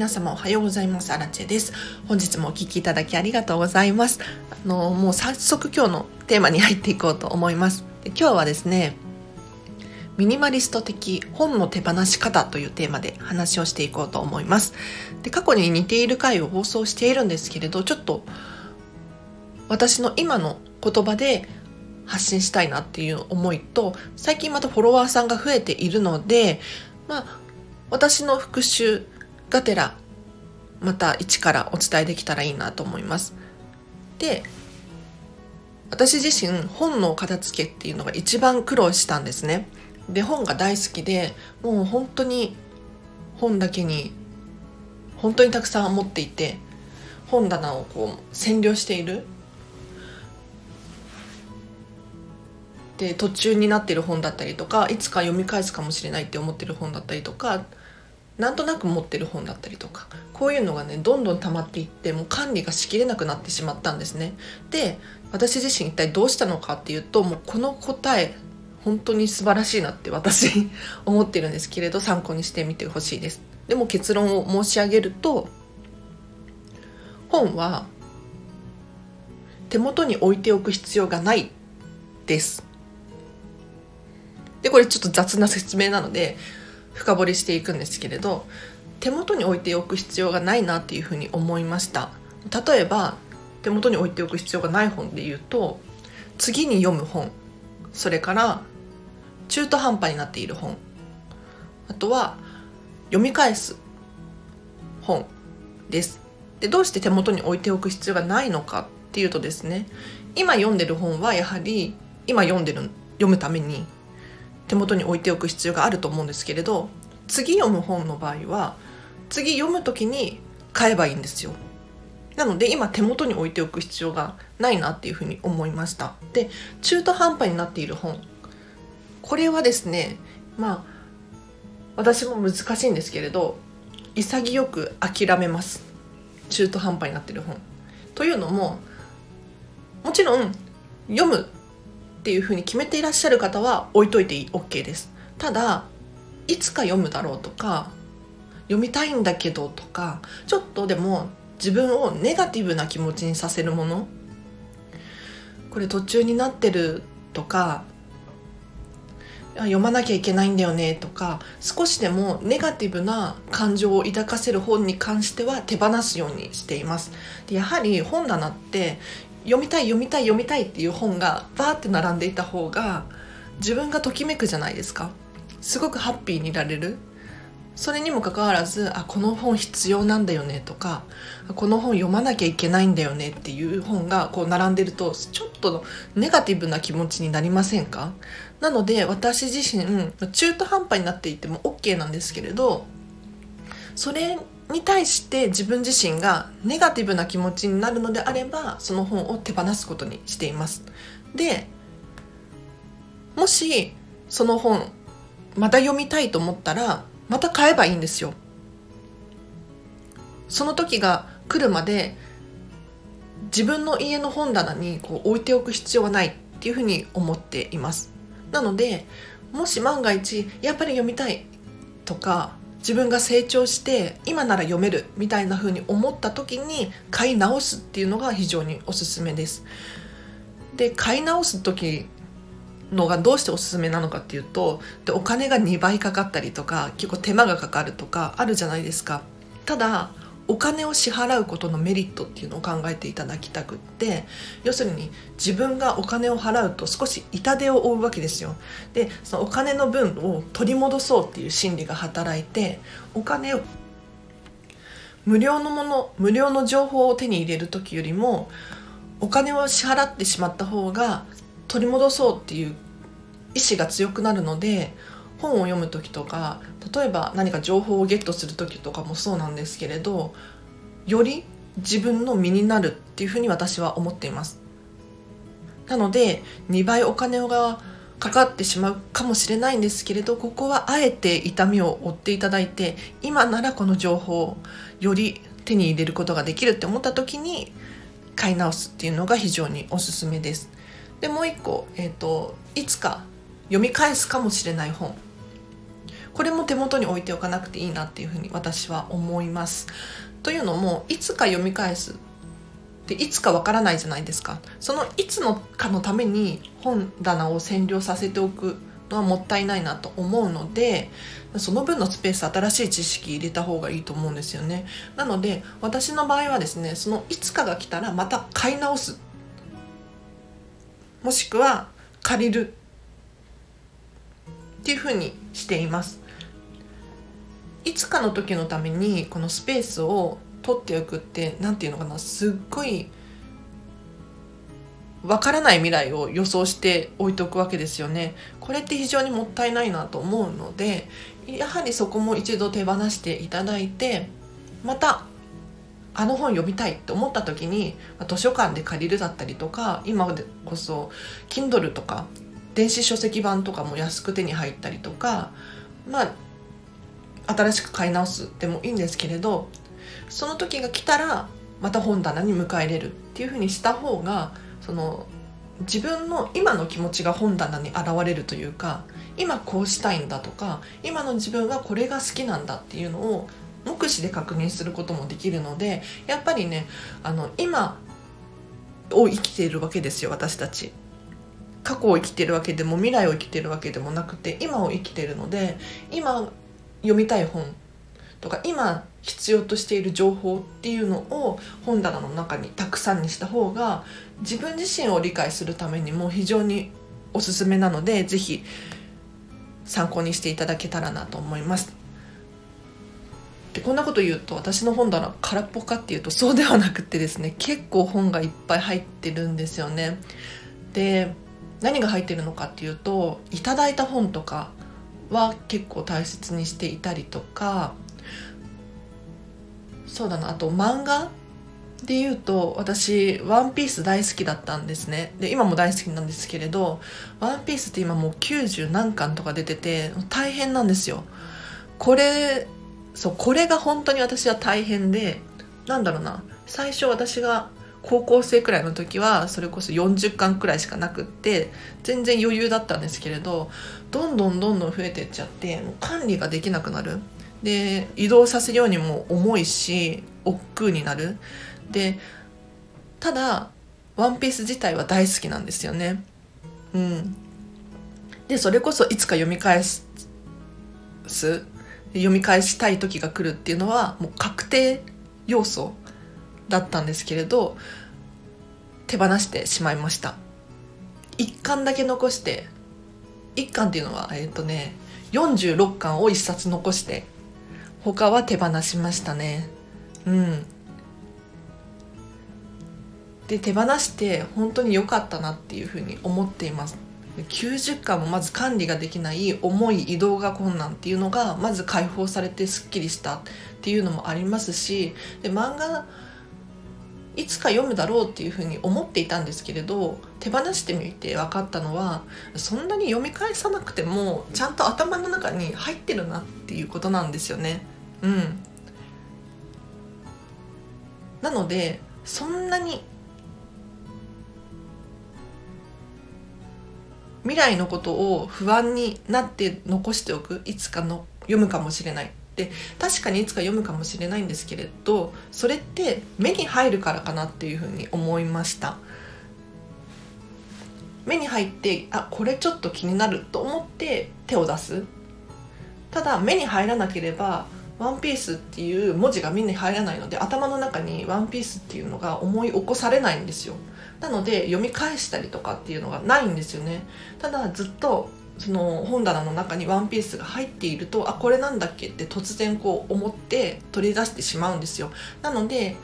皆様おはようございます。アラチェです。本日もお聴きいただきありがとうございます。あの、もう早速今日のテーマに入っていこうと思います。で今日はですね、ミニマリスト的本の手放し方というテーマで話をしていこうと思います。で、過去に似ている回を放送しているんですけれど、ちょっと私の今の言葉で発信したいなっていう思いと、最近またフォロワーさんが増えているので、まあ、私の復習がてらまた一からお伝えできたらいいなと思います。で私自身本の片付けっていうのが一番苦労したんですね。で本が大好きでもう本当に本だけに本当にたくさん持っていて本棚をこう占領しているで途中になっている本だったりとかいつか読み返すかもしれないって思ってる本だったりとかなんとなく持ってる本だったりとかこういうのがねどんどん溜まっていってもう管理がしきれなくなってしまったんですね。で私自身一体どうしたのかっていうともうこの答え本当に素晴らしいなって私 思ってるんですけれど参考にしてみてほしいです。でも結論を申し上げると本は手元に置いておく必要がないです。でこれちょっと雑な説明なので深掘りしていくんですけれど手元に置いておく必要がないなっていうふうに思いました。例えば手元に置いておく必要がない本で言うと次に読む本。それから中途半端になっている本。あとは読み返す本です。でどうして手元に置いておく必要がないのかっていうとですね今読んでる本はやはり今読んでる読むために手元に置いておく必要があると思うんですけれど次読む本の場合は次読む時に買えばいいんですよ。なので今手元に置いておく必要がないなっていうふうに思いました。で中途半端になっている本。これはですねまあ私も難しいんですけれど潔く諦めます。中途半端になっている本。というのももちろん読むっていうふうに決めていらっしゃる方は置いといて OK です。ただいつか読むだろうとか読みたいんだけどとかちょっとでも自分をネガティブな気持ちにさせるものこれ途中になってるとか読まなきゃいけないんだよねとか少しでもネガティブな感情を抱かせる本に関しては手放すようにしています。でやはり本棚って読みたい読みたい読みたいっていう本がバーって並んでいた方が自分がときめくじゃないですか。すごくハッピーにいられる。それにもかかわらずあこの本必要なんだよねとかこの本読まなきゃいけないんだよねっていう本がこう並んでるとちょっとネガティブな気持ちになりませんか？なので私自身中途半端になっていても OK なんですけれどそれに対して自分自身がネガティブな気持ちになるのであればその本を手放すことにしています。でもしその本また読みたいと思ったらまた買えばいいんですよ。その時が来るまで自分の家の本棚にこう置いておく必要はないっていうふうに思っています。なのでもし万が一やっぱり読みたいとか自分が成長して今なら読めるみたいな風に思った時に買い直すっていうのが非常におすすめです。で買い直す時のがどうしておすすめなのかっていうとでお金が2倍かかったりとか結構手間がかかるとかあるじゃないですか。ただお金を支払うことのメリットっていうのを考えていただきたくって要するに自分がお金を払うと少し痛手を負うわけですよ。でそのお金の分を取り戻そうっていう心理が働いてお金を無料のもの無料の情報を手に入れる時よりもお金を支払ってしまった方が取り戻そうっていう意志が強くなるので本を読む時とか例えば何か情報をゲットする時とかもそうなんですけれどより自分の身になるっていうふうに私は思っています。なので2倍お金がかかってしまうかもしれないんですけれどここはあえて痛みを負っていただいて今ならこの情報をより手に入れることができるって思った時に買い直すっていうのが非常におすすめです。でもう一個、えーといつか読み返すかもしれない本。これも手元に置いておかなくていいなっていうふうに私は思います。というのもいつか読み返すでいつかわからないじゃないですか。そのいつのかのために本棚を占領させておくのはもったいないなと思うのでその分のスペース新しい知識入れた方がいいと思うんですよね。なので私の場合はですねそのいつかが来たらまた買い直す。もしくは借りる。っていうふうにしています。いつかの時のためにこのスペースを取っておくって何て言うのかなすっごいわからない未来を予想して置いておくわけですよね。これって非常にもったいないなと思うのでやはりそこも一度手放していただいてまたあの本読みたいって思った時に図書館で借りるだったりとか今でこそ Kindle とか電子書籍版とかも安く手に入ったりとかまあ新しく買い直すでもいいんですけれどその時が来たらまた本棚に迎え入れるっていうふうにした方がその自分の今の気持ちが本棚に現れるというか今こうしたいんだとか今の自分はこれが好きなんだっていうのを目視で確認することもできるのでやっぱりねあの今を生きているわけですよ私たち。過去を生きてるわけでも未来を生きてるわけでもなくて今を生きてるので今読みたい本とか今必要としている情報っていうのを本棚の中にたくさんにした方が自分自身を理解するためにも非常におすすめなので是非参考にしていただけたらなと思います。でこんなこと言うと私の本棚空っぽかっていうとそうではなくてですね結構本がいっぱい入ってるんですよね。で何が入ってるのかっていうといただいた本とかは結構大切にしていたりとかそうだなあと漫画で言うと私「ワンピース大好きだったんですね。で今も大好きなんですけれど「ワンピースって今もう90何巻とか出てて大変なんですよ。これそうこれが本当に私は大変でなんだろうな最初私が高校生くらいの時はそれこそ40巻くらいしかなくって全然余裕だったんですけれどどんどんどんどん増えていっちゃってもう管理ができなくなる。で移動させるようにも重いし億劫になる。でただ「ワンピース自体は大好きなんですよね。うん。でそれこそいつか読み返す読み返したい時が来るっていうのはもう確定要素。だったんですけれど手放してしまいました。1巻だけ残して1巻っていうのはえっ、ー、とね46巻を1冊残して他は手放しましたね。うん。で手放して本当に良かったなっていうふうに思っています。90巻もまず管理ができない重い移動が困難っていうのがまず解放されてすっきりしたっていうのもありますしで漫画いつか読むだろうっていうふうに思っていたんですけれど手放してみて分かったのはそんなに読み返さなくてもちゃんと頭の中に入ってるなっていうことなんですよね。うん、なのでそんなに未来のことを不安になって残しておくいつかの読むかもしれないで確かにいつか読むかもしれないんですけれどそれって目に入るからかなっていうふうに思いました。目に入ってあこれちょっと気になると思って手を出す。ただ目に入らなければワンピースっていう文字が目に入らないので頭の中にワンピースっていうのが思い起こされないんですよ。なので読み返したりとかっていうのがないんですよね。ただずっとその本棚の中にワンピースが入っているとあこれなんだっけって突然こう思って取り出してしまうんですよ。なので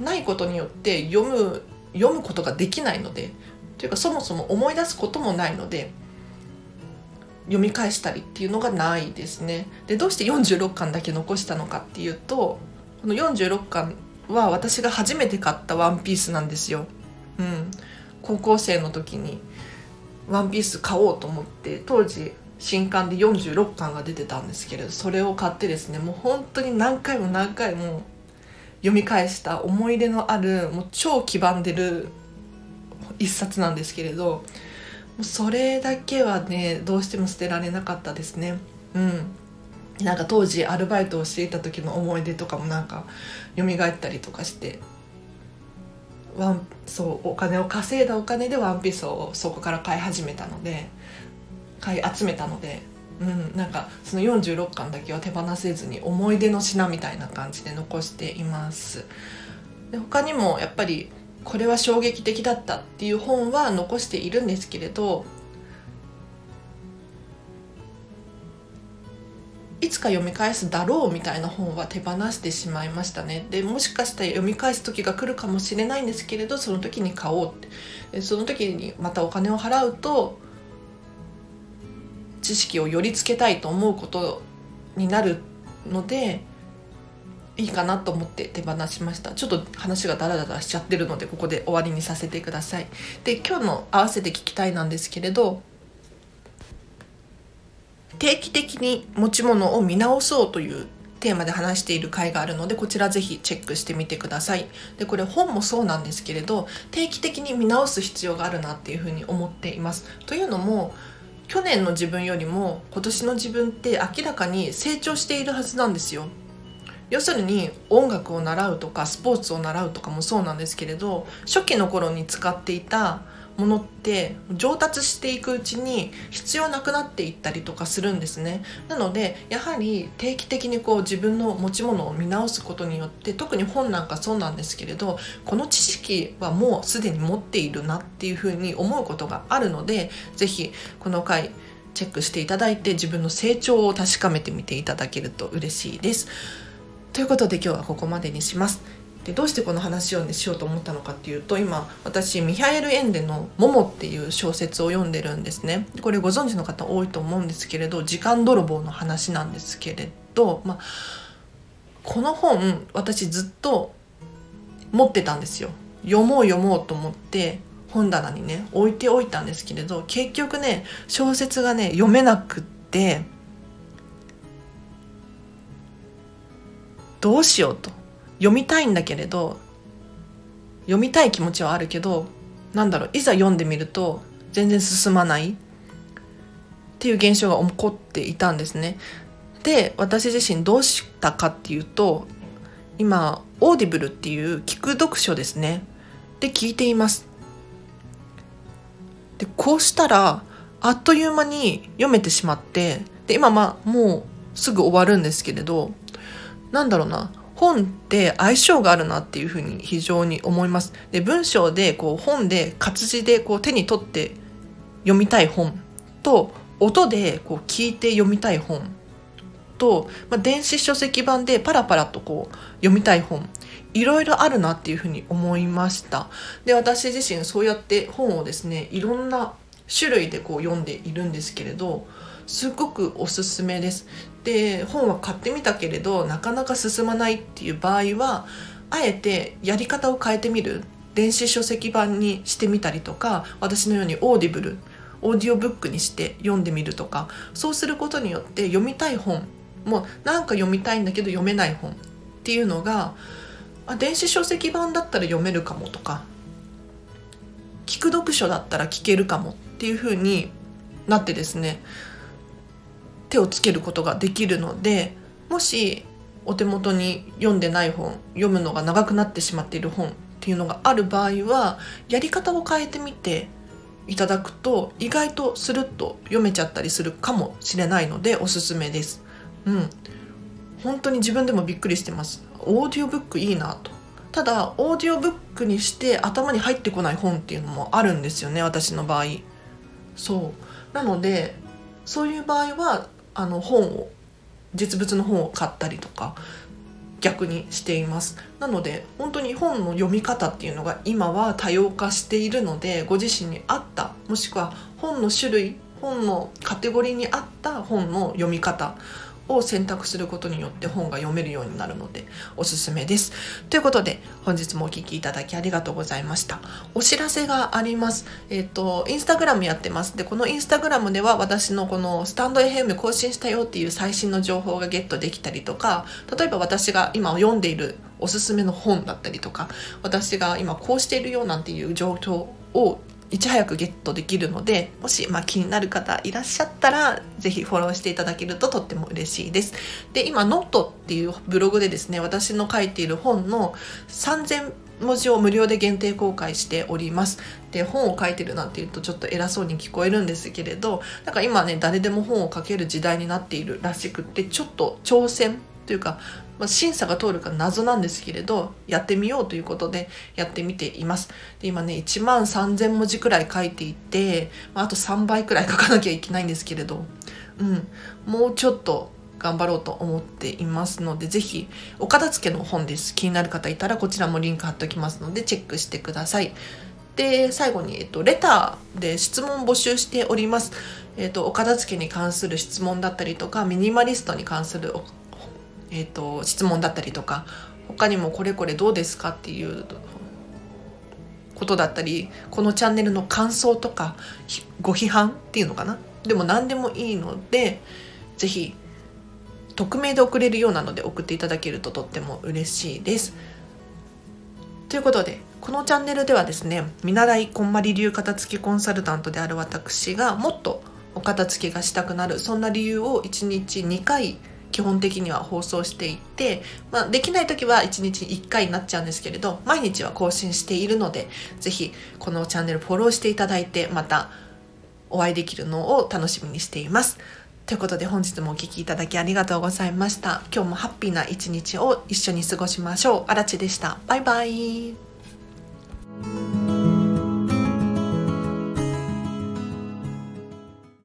ないことによって読む読むことができないのでというかそもそも思い出すこともないので読み返したりっていうのがないですね。でどうして46巻だけ残したのかっていうとこの46巻は私が初めて買ったワンピースなんですよ。うん、高校生の時に「ワンピース買おうと思って当時新刊で46巻が出てたんですけれどそれを買ってですねもう本当に何回も何回も読み返した思い出のあるもう超黄ばんでる一冊なんですけれどもうそれだけはねどうしても捨てられなかったですね。うん。なんか当時アルバイトをしていた時の思い出とかもなんか蘇ったりとかしてワンそうお金を稼いだお金でワンピースをそこから買い始めたので買い集めたので、うん、なんかその46巻だけは手放せずに思い出の品みたいな感じで残しています。で他にもやっぱりこれは衝撃的だったっていう本は残しているんですけれどつか読み返すだろうみたいな本は手放してしまいましたね。でもしかしたら読み返す時が来るかもしれないんですけれどその時に買おうって。その時にまたお金を払うと知識をよりつけたいと思うことになるのでいいかなと思って手放しました。ちょっと話がダラダラしちゃってるのでここで終わりにさせてください。で今日の合わせて聞きたいなんですけれど定期的に持ち物を見直そうというテーマで話している回があるのでこちらぜひチェックしてみてください。でこれ本もそうなんですけれど定期的に見直す必要があるなっていうふうに思っています。というのも去年の自分よりも今年の自分って明らかに成長しているはずなんですよ。要するに音楽を習うとかスポーツを習うとかもそうなんですけれど初期の頃に使っていたものって上達していくうちに必要なくなっていったりとかするんですねなのでやはり定期的にこう自分の持ち物を見直すことによって特に本なんかそうなんですけれどこの知識はもうすでに持っているなっていうふうに思うことがあるので是非この回チェックしていただいて自分の成長を確かめてみていただけると嬉しいです。ということで今日はここまでにします。でどうしてこの話を、ね、しようと思ったのかっていうと今私ミハエル・エンデの「モモ」っていう小説を読んでるんですね。これご存知の方多いと思うんですけれど時間泥棒の話なんですけれど、まあ、この本私ずっと持ってたんですよ。読もう読もうと思って本棚にね置いておいたんですけれど結局ね小説がね読めなくってどうしようと。読みたいんだけれど読みたい気持ちはあるけどなんだろういざ読んでみると全然進まないっていう現象が起こっていたんですね。で私自身どうしたかっていうと今オーディブルっていう聞く読書ですねで聞いています。でこうしたらあっという間に読めてしまってで今まあもうすぐ終わるんですけれどなんだろうな本って相性があるなっていうふうに非常に思います。で文章でこう本で活字でこう手に取って読みたい本と音でこう聞いて読みたい本と、まあ、電子書籍版でパラパラとこう読みたい本いろいろあるなっていうふうに思いましたで私自身そうやって本をですねいろんな種類でこう読んでいるんですけれどすごくおすすめです。で本は買ってみたけれどなかなか進まないっていう場合はあえてやり方を変えてみる。電子書籍版にしてみたりとか私のようにオーディブルオーディオブックにして読んでみるとかそうすることによって読みたい本もうなんか読みたいんだけど読めない本っていうのがあ電子書籍版だったら読めるかもとか聞く読書だったら聞けるかもっていう風になってですね。手をつけることができるのでもしお手元に読んでない本読むのが長くなってしまっている本っていうのがある場合はやり方を変えてみていただくと意外とスルッと読めちゃったりするかもしれないのでおすすめです。うん、本当に自分でもびっくりしてます。オーディオブックいいなと。ただオーディオブックにして頭に入ってこない本っていうのもあるんですよね私の場合。そうなのでそういう場合はあの本を実物の本を買ったりとか逆にしています。なので本当に本の読み方っていうのが今は多様化しているのでご自身に合ったもしくは本の種類本のカテゴリーに合った本の読み方を選択することによって本が読めるようになるのでおすすめです。ということで本日もお聴きいただきありがとうございました。お知らせがあります。えっ、ー、と、インスタグラムやってます。で、このインスタグラムでは私のこのスタンド FM 更新したよっていう最新の情報がゲットできたりとか、例えば私が今読んでいるおすすめの本だったりとか、私が今こうしているよなんていう状況をいち早くゲットできるのでもし、まあ、気になる方いらっしゃったらぜひフォローしていただけるととっても嬉しいです。で今ノートっていうブログでですね私の書いている本の3000文字を無料で限定公開しております。で本を書いてるなんて言うとちょっと偉そうに聞こえるんですけれどなんか今ね誰でも本を書ける時代になっているらしくってちょっと挑戦というか、まあ、審査が通るか謎なんですけれどやってみようということでやってみていますで今ね1万3000文字くらい書いていて、まあ、あと3倍くらい書かなきゃいけないんですけれどうんもうちょっと頑張ろうと思っていますので、ぜひ、お片付けの本です。気になる方いたら、こちらもリンク貼っておきますので、チェックしてください。で、最後に、えっと、レターで質問募集しております。えっと、お片付けに関する質問だったりとか、ミニマリストに関する、えっと、質問だったりとか、他にもこれこれどうですかっていうことだったり、このチャンネルの感想とか、ご批判っていうのかな？でも何でもいいので、ぜひ匿名で送れるようなので送っていただけるととっても嬉しいです。ということでこのチャンネルではですね見習いこんまり流片付きコンサルタントである私がもっとお片付けがしたくなるそんな理由を1日2回基本的には放送していて、まあ、できない時は1日1回になっちゃうんですけれど毎日は更新しているので是非このチャンネルフォローしていただいてまたお会いできるのを楽しみにしています。ということで本日もお聴きいただきありがとうございました。今日もハッピーな一日を一緒に過ごしましょう。あらちでした。バイバイ。